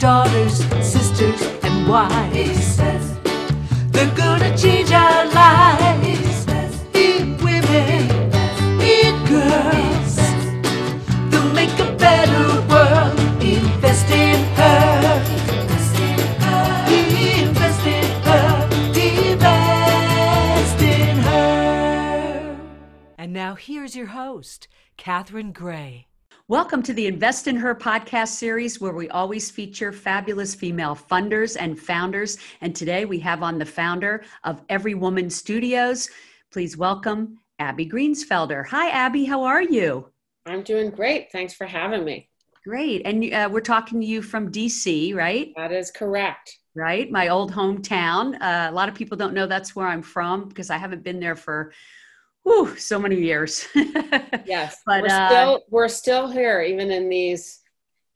daughters, sisters, and wives. They're gonna change our lives. In women, in girls. They'll make a better world. Invest in her. Invest in her. Invest in her. Invest in her. And now here's your host, Catherine Gray. Welcome to the Invest in Her podcast series, where we always feature fabulous female funders and founders. And today we have on the founder of Everywoman Studios. Please welcome Abby Greensfelder. Hi, Abby. How are you? I'm doing great. Thanks for having me. Great. And uh, we're talking to you from DC, right? That is correct. Right. My old hometown. Uh, a lot of people don't know that's where I'm from because I haven't been there for whew, so many years. Yes, But, we're uh, still we're still here even in these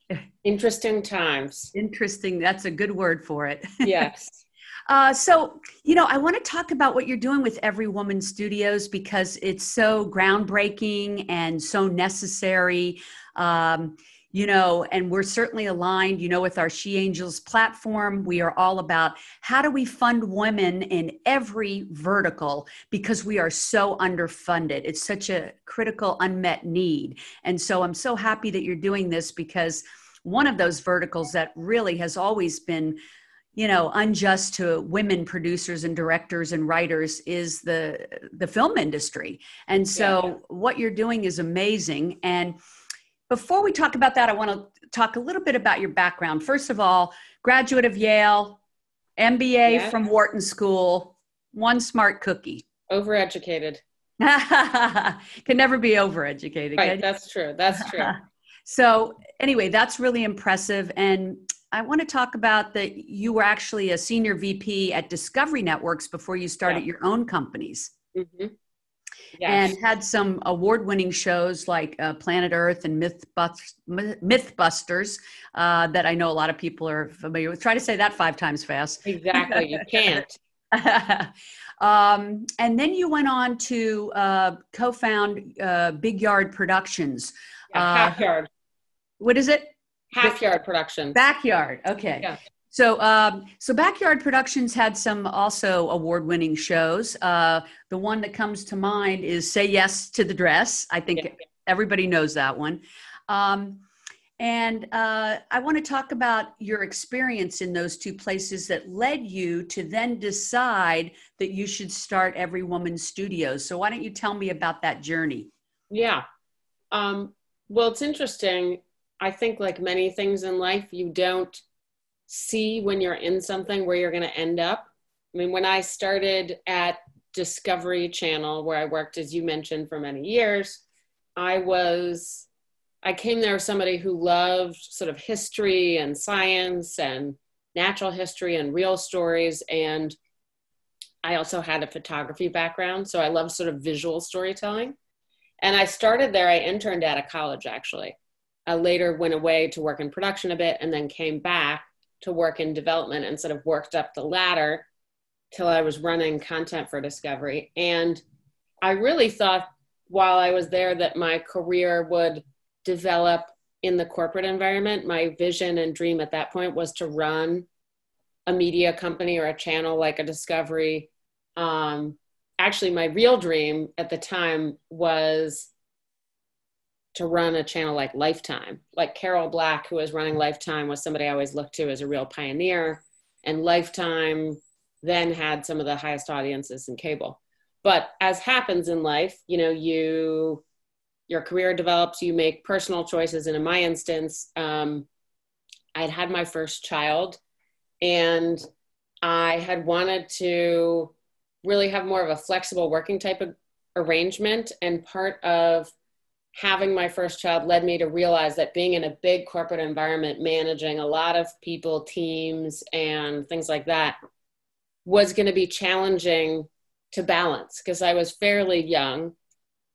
interesting times. Interesting. That's a good word for it. Yes. Uh, so, you know, I want to talk about what you're doing with Everywoman Studios because it's so groundbreaking and so necessary. Um, you know, and we're certainly aligned, you know, with our She Angels platform. We are all about how do we fund women in every vertical because we are so underfunded. It's such a critical, unmet need. And so I'm so happy that you're doing this because one of those verticals that really has always been you know unjust to women producers and directors and writers is the the film industry and so what you're doing is amazing and before we talk about that i want to talk a little bit about your background first of all graduate of yale mba Yeah. from wharton school one smart cookie Overeducated. can never be overeducated Right. That's true. That's true. so anyway that's really impressive and i want to talk about that you were actually a senior vp at discovery networks before you started Yeah. your own companies hmm Yes. and had some award-winning shows like uh, planet earth and Mythbust- Myth- mythbusters uh, that i know a lot of people are familiar with try to say that five times fast exactly. You can't. um, and then you went on to uh, co-found uh, big yard productions Yeah, Uh, half yard. what is it Half yard production. Backyard. Okay. Yeah. So, um, so Backyard Productions had some also award-winning shows. Uh, the one that comes to mind is "Say Yes to the Dress." I think Yeah. everybody knows that one. Um, and uh, I want to talk about your experience in those two places that led you to then decide that you should start Everywoman Studios. So, why don't you tell me about that journey? Yeah. Um, well, it's interesting. I think, like many things in life, you don't see when you're in something where you're going to end up. I mean, when I started at Discovery Channel, where I worked, as you mentioned, for many years, I was, I came there as somebody who loved sort of history and science and natural history and real stories. And I also had a photography background. So I love sort of visual storytelling. And I started there, I interned out of college actually. I later went away to work in production a bit and then came back to work in development and sort of worked up the ladder till I was running content for Discovery. And I really thought while I was there that my career would develop in the corporate environment. My vision and dream at that point was to run a media company or a channel like a Discovery. Um, actually, my real dream at the time was to run a channel like Lifetime. Like Carole Black, who was running Lifetime, was somebody I always looked to as a real pioneer. And Lifetime then had some of the highest audiences in cable. But as happens in life, you know, you your career develops, you make personal choices. And in my instance, um, I'd had my first child and I had wanted to really have more of a flexible working type of arrangement. And part of having my first child led me to realize that being in a big corporate environment, managing a lot of people, teams, and things like that was going to be challenging to balance because I was fairly young.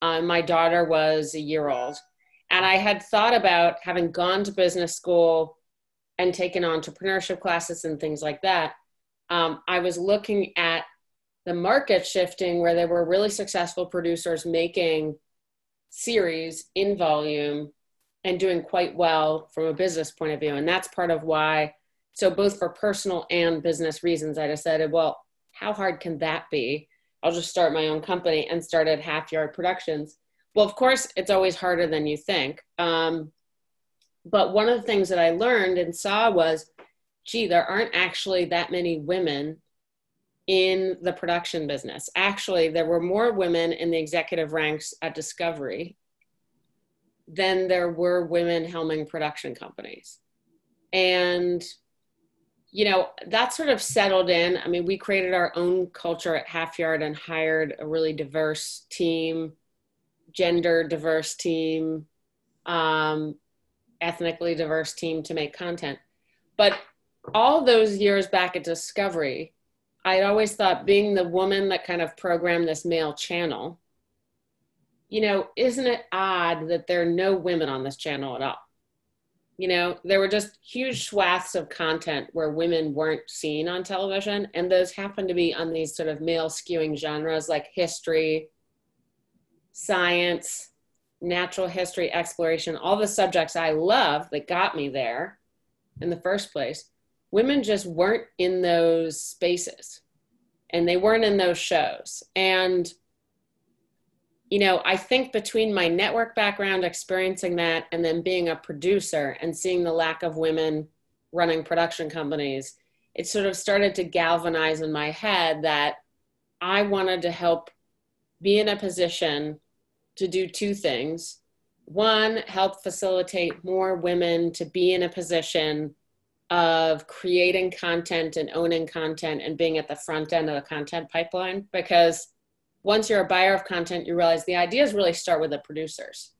Uh, my daughter was a year old. And I had thought about having gone to business school and taken entrepreneurship classes and things like that. Um, I was looking at the market shifting where there were really successful producers making series in volume and doing quite well from a business point of view. And that's part of why So, both for personal and business reasons, I decided, well, how hard can that be? I'll just start my own company and started Half Yard Productions. Well, of course, it's always harder than you think. Um, but one of the things that I learned and saw was, gee, there aren't actually that many women in the production business. Actually, there were more women in the executive ranks at Discovery than there were women helming production companies. And, you know, that sort of settled in. I mean, we created our own culture at Half Yard and hired a really diverse team, gender diverse team, um, ethnically diverse team to make content. But all those years back at Discovery, I'd always thought being the woman that kind of programmed this male channel, you know, isn't it odd that there are no women on this channel at all? You know, there were just huge swaths of content where women weren't seen on television, and those happened to be on these sort of male skewing genres like history, science, natural history, exploration, all the subjects I love that got me there in the first place women just weren't in those spaces and they weren't in those shows. And, you know, I think between my network background, experiencing that, and then being a producer and seeing the lack of women running production companies, it sort of started to galvanize in my head that I wanted to help be in a position to do two things. One, help facilitate more women to be in a position of creating content and owning content and being at the front end of the content pipeline because once you're a buyer of content you realize the ideas really start with the producers.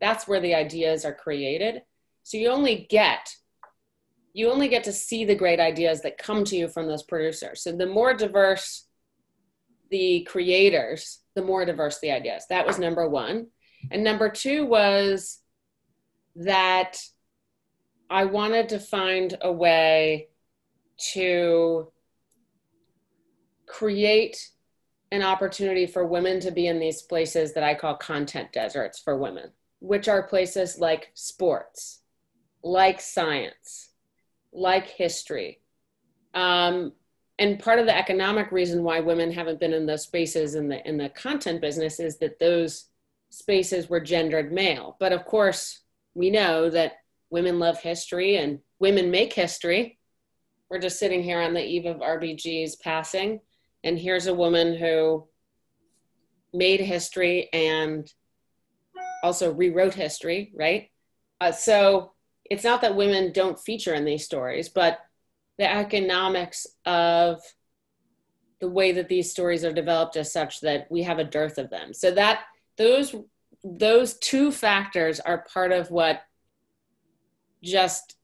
That's where the ideas are created. So you only get you only get to see the great ideas that come to you from those producers. So the more diverse the creators the more diverse the ideas. That was number one. And number two was that I wanted to find a way to create an opportunity for women to be in these places that I call content deserts for women, which are places like sports, like science, like history. Um, and part of the economic reason why women haven't been in those spaces in the in the content business is that those spaces were gendered male. But of course, we know that women love history and women make history. We're just sitting here on the eve of RBG's passing, and here's a woman who made history and also rewrote history, right? Uh, so it's not that women don't feature in these stories, but the economics of the way that these stories are developed is such that we have a dearth of them. So that those those two factors are part of what just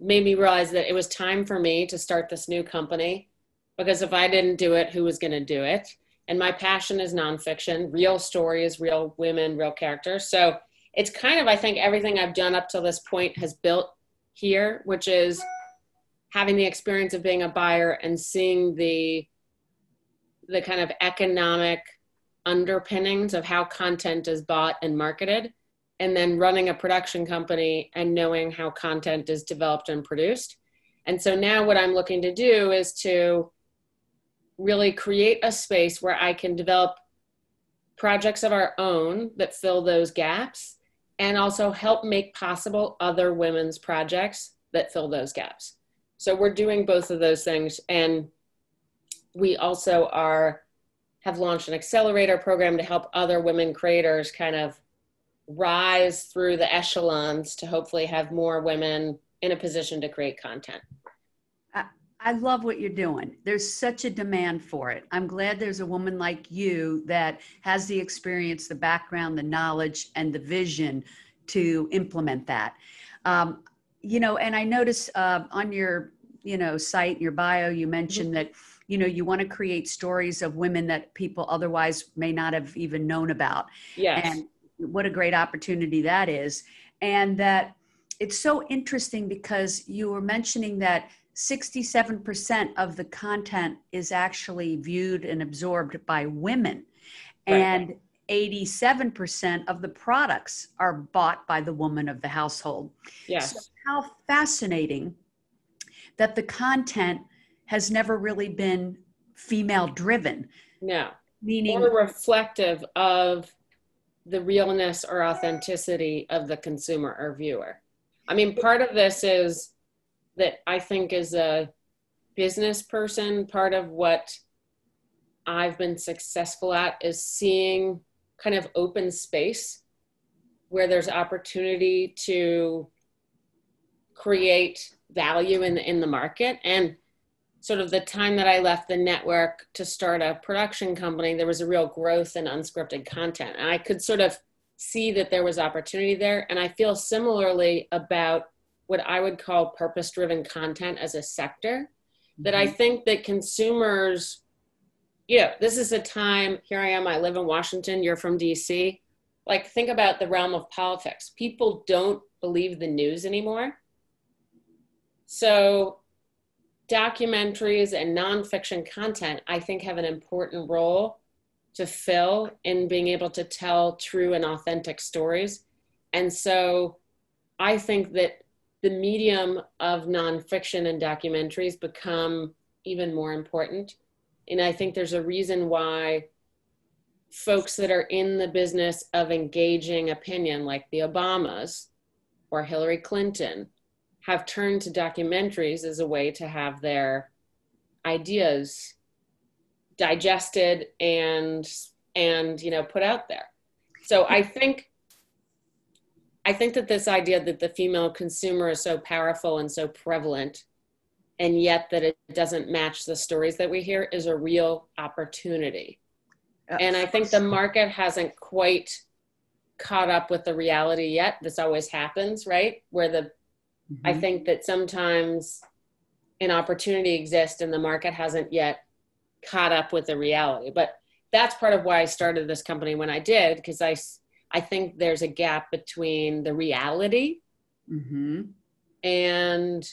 made me realize that it was time for me to start this new company because if I didn't do it, who was going to do it? And my passion is nonfiction, real stories, real women, real characters. So it's kind of, I think, everything I've done up till this point has built here, which is having the experience of being a buyer and seeing the the kind of economic underpinnings of how content is bought and marketed and then running a production company and knowing how content is developed and produced. And so now what I'm looking to do is to really create a space where I can develop projects of our own that fill those gaps and also help make possible other women's projects that fill those gaps. So we're doing both of those things and we also are have launched an accelerator program to help other women creators kind of rise through the echelons to hopefully have more women in a position to create content. I, I love what you're doing. There's such a demand for it. I'm glad there's a woman like you that has the experience, the background, the knowledge, and the vision to implement that. Um, you know, and I notice uh, on your, you know, site, your bio, you mentioned mm-hmm. that you know you want to create stories of women that people otherwise may not have even known about yes. and what a great opportunity that is. And that it's so interesting because you were mentioning that 67% of the content is actually viewed and absorbed by women. Right. And 87% of the products are bought by the woman of the household. Yes. So how fascinating that the content has never really been female driven. No. Meaning More reflective of the realness or authenticity of the consumer or viewer. I mean, part of this is that I think as a business person, part of what I've been successful at is seeing kind of open space where there's opportunity to create value in the, in the market and sort of the time that I left the network to start a production company, there was a real growth in unscripted content. And I could sort of see that there was opportunity there. And I feel similarly about what I would call purpose driven content as a sector, mm-hmm. that I mm-hmm. think that consumers, you know, this is a time, here I am, I live in Washington, you're from DC. Like, think about the realm of politics. People don't believe the news anymore. So documentaries and nonfiction content, I think, have an important role to fill in being able to tell true and authentic stories. And so I think that the medium of nonfiction and documentaries become even more important. And I think there's a reason why folks that are in the business of engaging opinion, like the Obamas or Hillary Clinton, have turned to documentaries as a way to have their ideas digested and and you know put out there. So i think i think that this idea that the female consumer is so powerful and so prevalent and yet that it doesn't match the stories that we hear is a real opportunity. And i think the market hasn't quite caught up with the reality yet. This always happens right? Where the Mm-hmm. I think that sometimes an opportunity exists and the market hasn't yet caught up with the reality. But that's part of why I started this company when I did, because I, I think there's a gap between the reality mm-hmm. and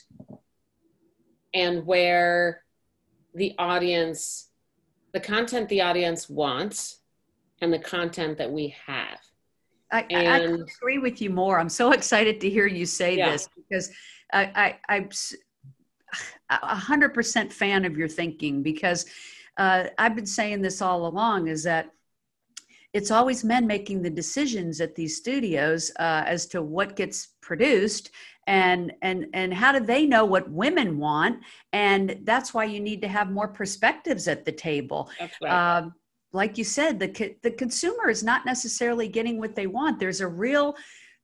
and where the audience the content the audience wants and the content that we have I, and, I agree with you more. I'm so excited to hear you say yeah. this because I, I, I'm a hundred percent fan of your thinking because uh, I've been saying this all along is that it's always men making the decisions at these studios uh, as to what gets produced and and and how do they know what women want and that's why you need to have more perspectives at the table that's right. Um, like you said the the consumer is not necessarily getting what they want. There's a real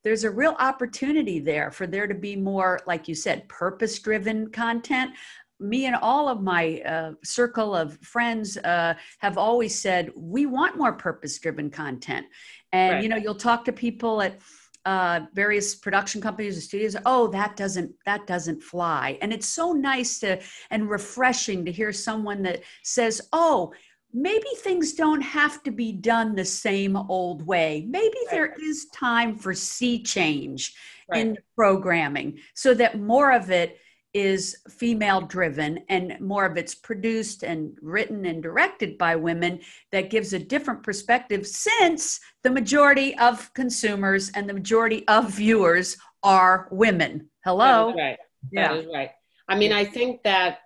there's a real opportunity there for there to be more like you said purpose driven content. Me and all of my uh, circle of friends uh, have always said we want more purpose driven content. And right. you know you'll talk to people at uh, various production companies and studios oh that doesn't that doesn't fly. And it's so nice to and refreshing to hear someone that says oh maybe things don't have to be done the same old way. Maybe right. there is time for sea change right. in programming so that more of it is female driven and more of it's produced and written and directed by women that gives a different perspective since the majority of consumers and the majority of viewers are women. Hello. That right. Yeah. That is right. I mean, I think that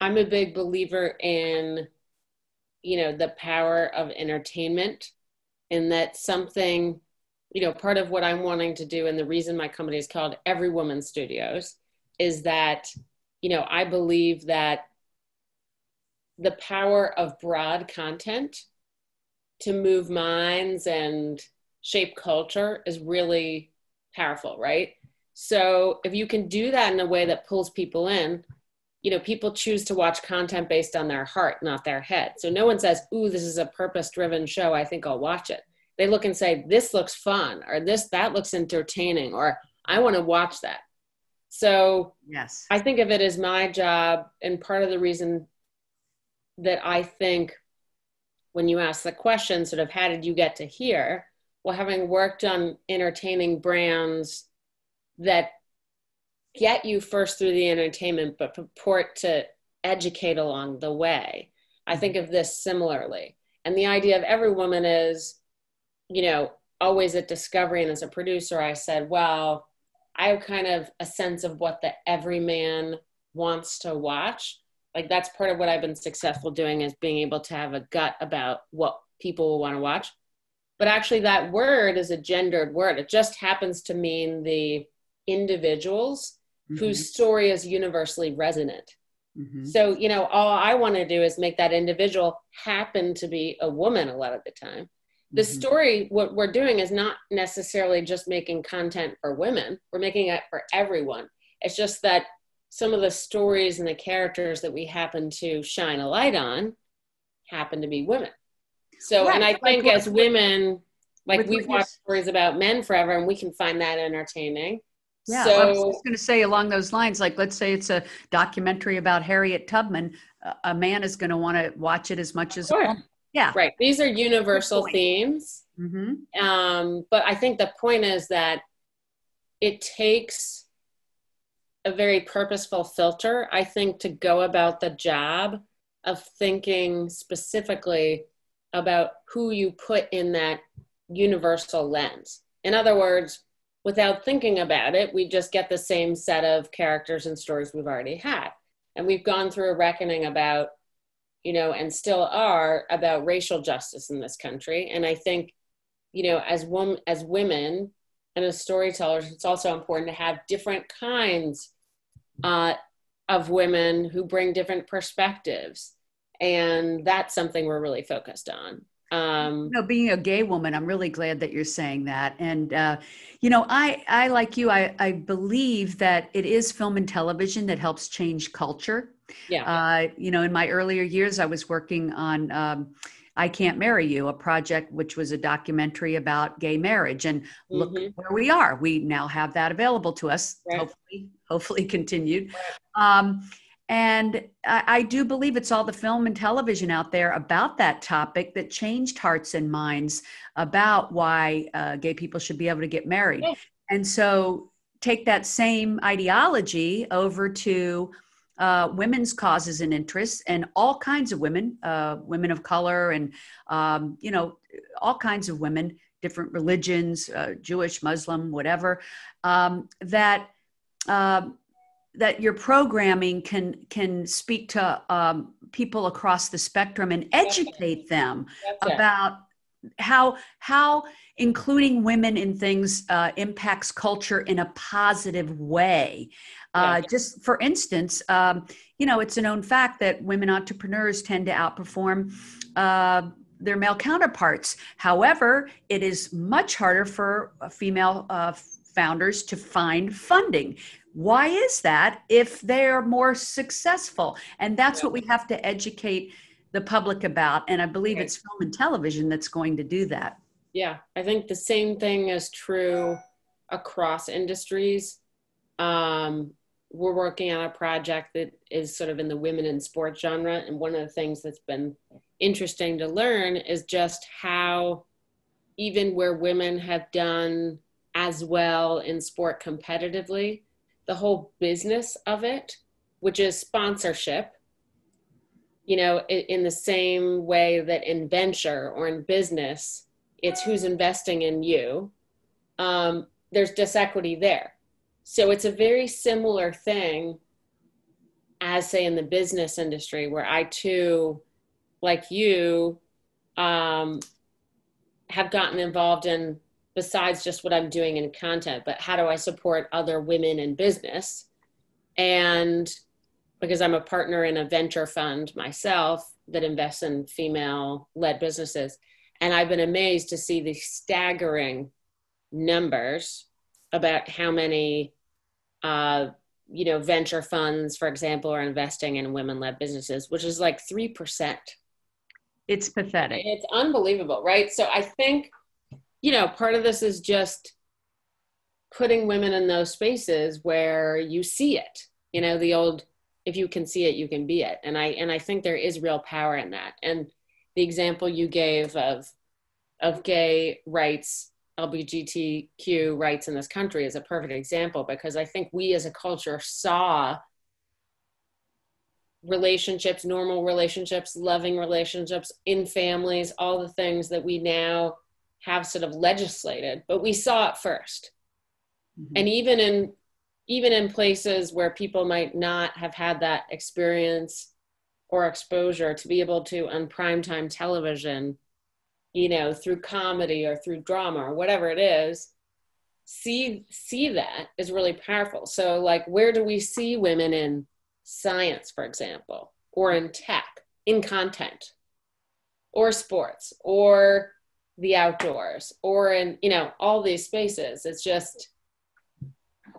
I'm a big believer in you know the power of entertainment and that something you know part of what i'm wanting to do and the reason my company is called everywoman studios is that you know i believe that the power of broad content to move minds and shape culture is really powerful right? So if you can do that in a way that pulls people in you know, people choose to watch content based on their heart, not their head. So no one says, "Ooh, this is a purpose-driven show. I think I'll watch it." They look and say, "This looks fun," or "This that looks entertaining," or "I want to watch that." So yes, I think of it as my job, and part of the reason that I think when you ask the question, sort of, how did you get to here? Well, having worked on entertaining brands that get you first through the entertainment, but purport to educate along the way. I think mm-hmm. of this similarly. And the idea of every woman is, you know, always at Discovery and as a producer, I said, well, I have kind of a sense of what the everyman wants to watch like that's part of what i've been successful doing is being able to have a gut about what people will want to watch but actually that word is a gendered word it just happens to mean the individuals mm-hmm. whose story is universally resonant mm-hmm. so you know all i want to do is make that individual happen to be a woman a lot of the time the mm-hmm. story what we're doing is not necessarily just making content for women we're making it for everyone it's just that some of the stories and the characters that we happen to shine a light on happen to be women so, right. and I think like, as women, like we've watched stories about men forever, and we can find that entertaining. Yeah, so, I was just going to say along those lines, like let's say it's a documentary about Harriet Tubman, a man is going to want to watch it as much as sure. yeah, right. These are universal themes, mm-hmm. um, but I think the point is that it takes a very purposeful filter, I think, to go about the job of thinking specifically about who you put in that universal lens. In other words, without thinking about it, we just get the same set of characters and stories we've already had. And we've gone through a reckoning about, you know, and still are about racial justice in this country. And I think, you know, as women, as women and as storytellers, it's also important to have different kinds uh, of women who bring different perspectives and that's something we're really focused on um you know being a gay woman i'm really glad that you're saying that and uh you know i i like you i i believe that it is film and television that helps change culture yeah uh you know in my earlier years i was working on um I Can't Marry You, a project which was a documentary about gay marriage. And look mm-hmm. where we are. We now have that available to us, right. hopefully, hopefully continued. Right. Um, and I, I, do believe it's all the film and television out there about that topic that changed hearts and minds about why uh, gay people should be able to get married. And so take that same ideology over to uh, women's causes and interests and all kinds of women, uh, women of color, and um, you know all kinds of women, different religions, uh, Jewish, Muslim, whatever. Um, that um, that your programming can can speak to um, people across the spectrum and educate them about how how including women in things uh, impacts culture in a positive way. Uh, just for instance, um, you know, it's a known fact that women entrepreneurs tend to outperform. Uh, their male counterparts. However, it is much harder for a female uh, founders to find funding. Why is that if they're more successful? And that's what we have to educate the public about. And I believe it's film and television that's going to do that. Yeah, I think the same thing is true across industries. Um, we're working on a project that is sort of in the women in sports genre. And one of the things that's been interesting to learn is just how, even where women have done as well in sport competitively, the whole business of it, which is sponsorship, you know, in the same way that in venture or in business, it's who's investing in you. Um, there's disequity there. So it's a very similar thing as, say, in the business industry, where I too, like you, um, have gotten involved in besides just what I'm doing in content, but how do I support other women in business? And because I'm a partner in a venture fund myself that invests in female led businesses. And I've been amazed to see the staggering numbers about how many, uh, you know, venture funds, for example, are investing in women led businesses, which is like 3%. It's pathetic. It's unbelievable, right? So I think you know, part of this is just putting women in those spaces where you see it. You know, the old if you can see it, you can be it. And I and I think there is real power in that. And the example you gave of of gay rights, LGBTQ rights in this country is a perfect example because I think we as a culture saw relationships, normal relationships, loving relationships in families, all the things that we now have sort of legislated, but we saw it 1st mm-hmm. And even in even in places where people might not have had that experience or exposure to be able to on primetime television you know through comedy or through drama or whatever it is see see that is really powerful so like where do we see women in science for example or in tech in content or sports or the outdoors or in you know all these spaces. It's just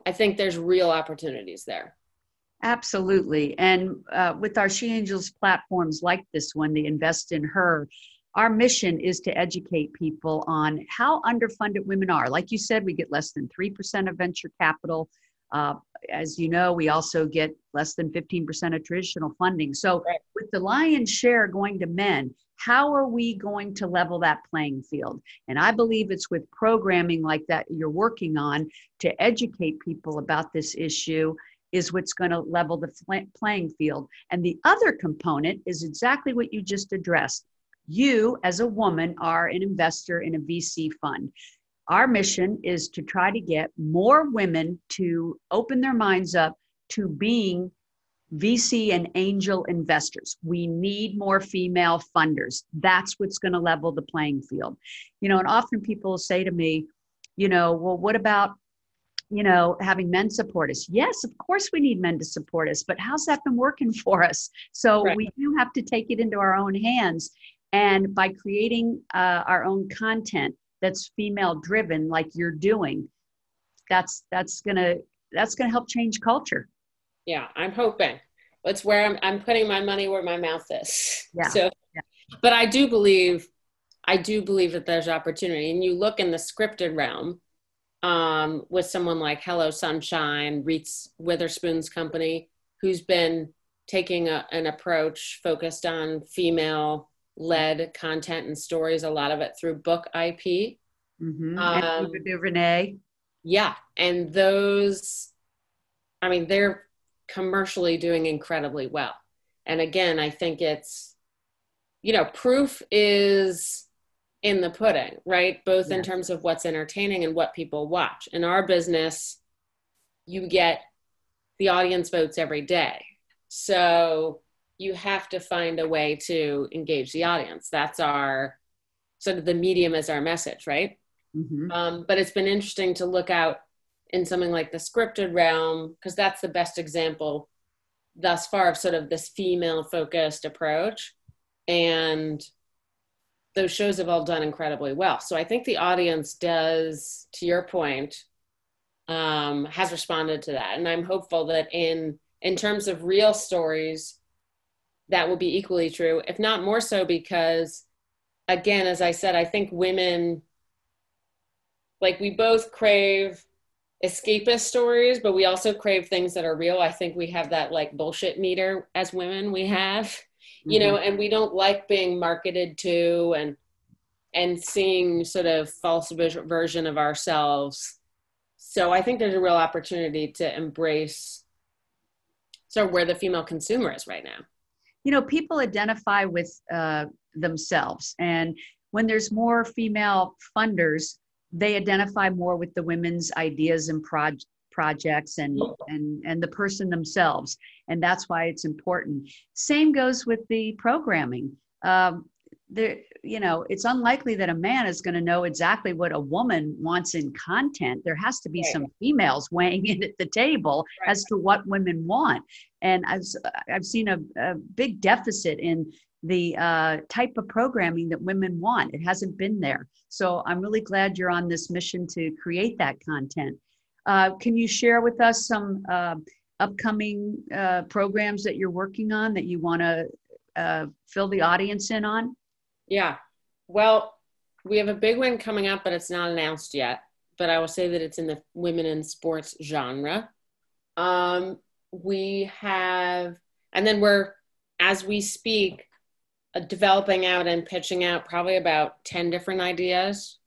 i think there's real opportunities there. Absolutely. And uh, with our she angels platforms like this one the invest in her our mission is to educate people on how underfunded women are. Like you said we get less than 3% of venture capital. Uh, as you know, we also get less than 15% of traditional funding. So, right. with the lion's share going to men, how are we going to level that playing field? And I believe it's with programming like that you're working on to educate people about this issue is what's going to level the playing field. And the other component is exactly what you just addressed. You, as a woman, are an investor in a VC fund. Our mission is to try to get more women to open their minds up to being VC and angel investors. We need more female funders. That's what's going to level the playing field. You know, and often people say to me, you know, well, what about, you know, having men support us? Yes, of course we need men to support us, but how's that been working for us? So right. we do have to take it into our own hands. And by creating uh, our own content that's female driven, like you're doing, that's that's gonna that's gonna help change culture yeah i'm hoping it's where i'm, I'm putting my money where my mouth is yeah. so yeah. but i do believe i do believe that there's opportunity and you look in the scripted realm um, with someone like hello sunshine reese witherspoon's company who's been taking a, an approach focused on female led content and stories a lot of it through book ip mm-hmm. um, DuVernay. yeah and those i mean they're commercially doing incredibly well. And again, I think it's, you know, proof is in the pudding, right? Both in terms of what's entertaining and what people watch. In our business, you get the audience votes every day. So you have to find a way to engage the audience. That's our sort of the medium as our message, right? Mm-hmm. Um, but it's been interesting to look out in something like the scripted realm because that's the best example thus far of sort of this female focused approach. And those shows have all done incredibly well. So i think the audience does to your point um, has responded to that. And i'm hopeful that in in terms of real stories that will be equally true if not more so because again as i said i think women like we both crave escapist stories, but we also crave things that are real. I think we have that like bullshit meter as women we have, mm-hmm. you know, mm-hmm. and we don't like being marketed to and and seeing sort of false version of ourselves. So I think there's a real opportunity to embrace so where the female consumer is right now. You know, people identify with uh, themselves, and when there's more female funders, they identify more with the women's ideas and proj- projects and and and the person themselves. And that's why it's important. Same goes with the programming. Um, there you know it's unlikely that a man is going to know exactly what a woman wants in content. There has to be right. some females weighing in at the table right. as to what women want. And i've i've seen a, a big deficit in the uh, type of programming that women want. It hasn't been there. So I'm really glad you're on this mission to create that content. Uh, can you share with us some uh, upcoming programs that you're working on that you want to uh, fill the audience in on? Yeah. Well, we have a big one coming up, but it's not announced yet. But I will say that it's in the women in sports genre. Um, we have, and then we're, as we speak, developing out and pitching out probably about 10 different ideas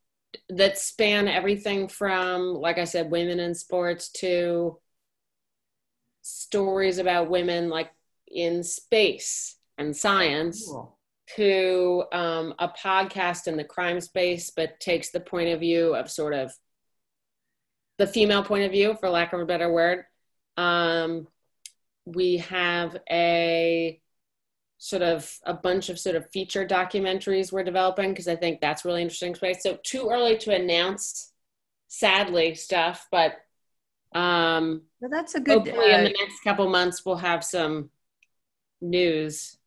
that span everything from like i said women in sports to stories about women like in space and science cool. to um, a podcast in the crime space but takes the point of view of sort of the female point of view for lack of a better word Um, we have a sort of a bunch of sort of feature documentaries we're developing because I think that's really interesting space. So too early to announce, sadly, stuff, but um, well, that's a good. Hopefully, uh, in the next couple months, we'll have some news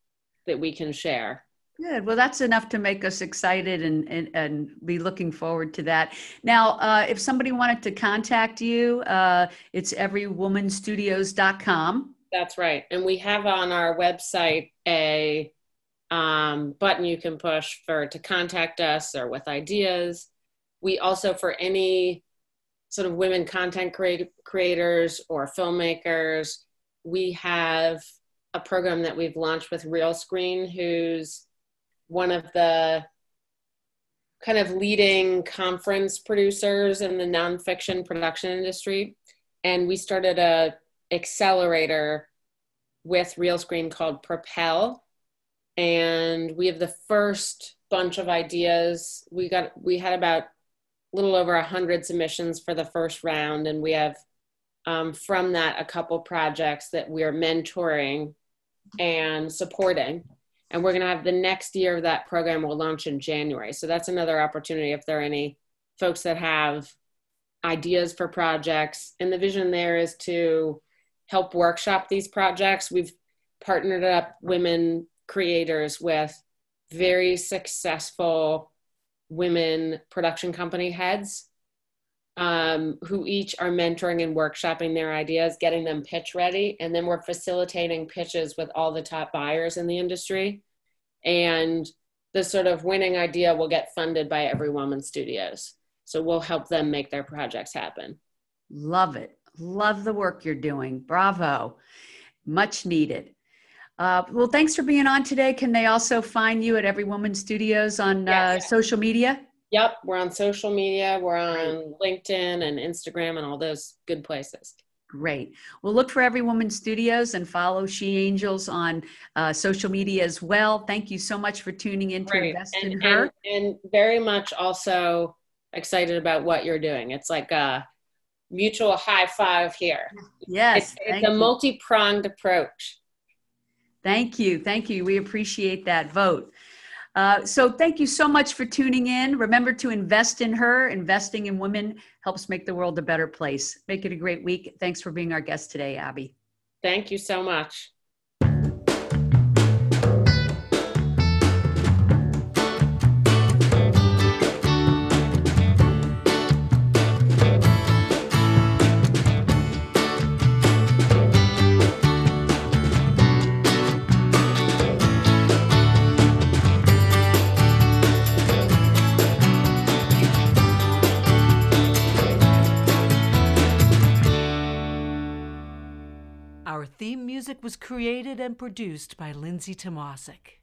that we can share. Good. Well, that's enough to make us excited and, and, and be looking forward to that. Now, uh, if somebody wanted to contact you, uh, it's everywomanstudios.com. That's right. And we have on our website a um, button you can push for to contact us or with ideas. We also, for any sort of women content creators or filmmakers, we have a program that we've launched with Realscreen, who's one of the kind of leading conference producers in the nonfiction production industry. And we started a accelerator with Realscreen called Propel. And we have the first bunch of ideas. We got we had about a little over a hundred submissions for the first round, and we have um, from that a couple projects that we are mentoring and supporting and we're going to have the next year of that program will launch in January. So that's another opportunity if there are any folks that have ideas for projects. And the vision there is to help workshop these projects. We've partnered up women creators with very successful women production company heads um, who each are mentoring and workshopping their ideas, getting them pitch ready, and then we're facilitating pitches with all the top buyers in the industry. And the sort of winning idea will get funded by Everywoman Studios. So we'll help them make their projects happen. Love it. Love the work you're doing. Bravo. Much needed. Uh, well, thanks for being on today. Can they also find you at Everywoman Studios on uh, social media? Yep, we're on social media. We're on LinkedIn and Instagram and all those good places. Great. Well, look for Everywoman Studios and follow She Angels on uh, social media as well. Thank you so much for tuning in to Invest and, in Her. And, and, very much also excited about what you're doing. It's like a mutual high five here. Yes. It's, it's a multi pronged approach. Thank you. Thank you. We appreciate that vote. Uh, so thank you so much for tuning in. Remember to invest in her. Investing in women helps make the world a better place. Make it a great week. Thanks for being our guest today, Abby. Thank you so much. Music was created and produced by Lindsay Tomasic.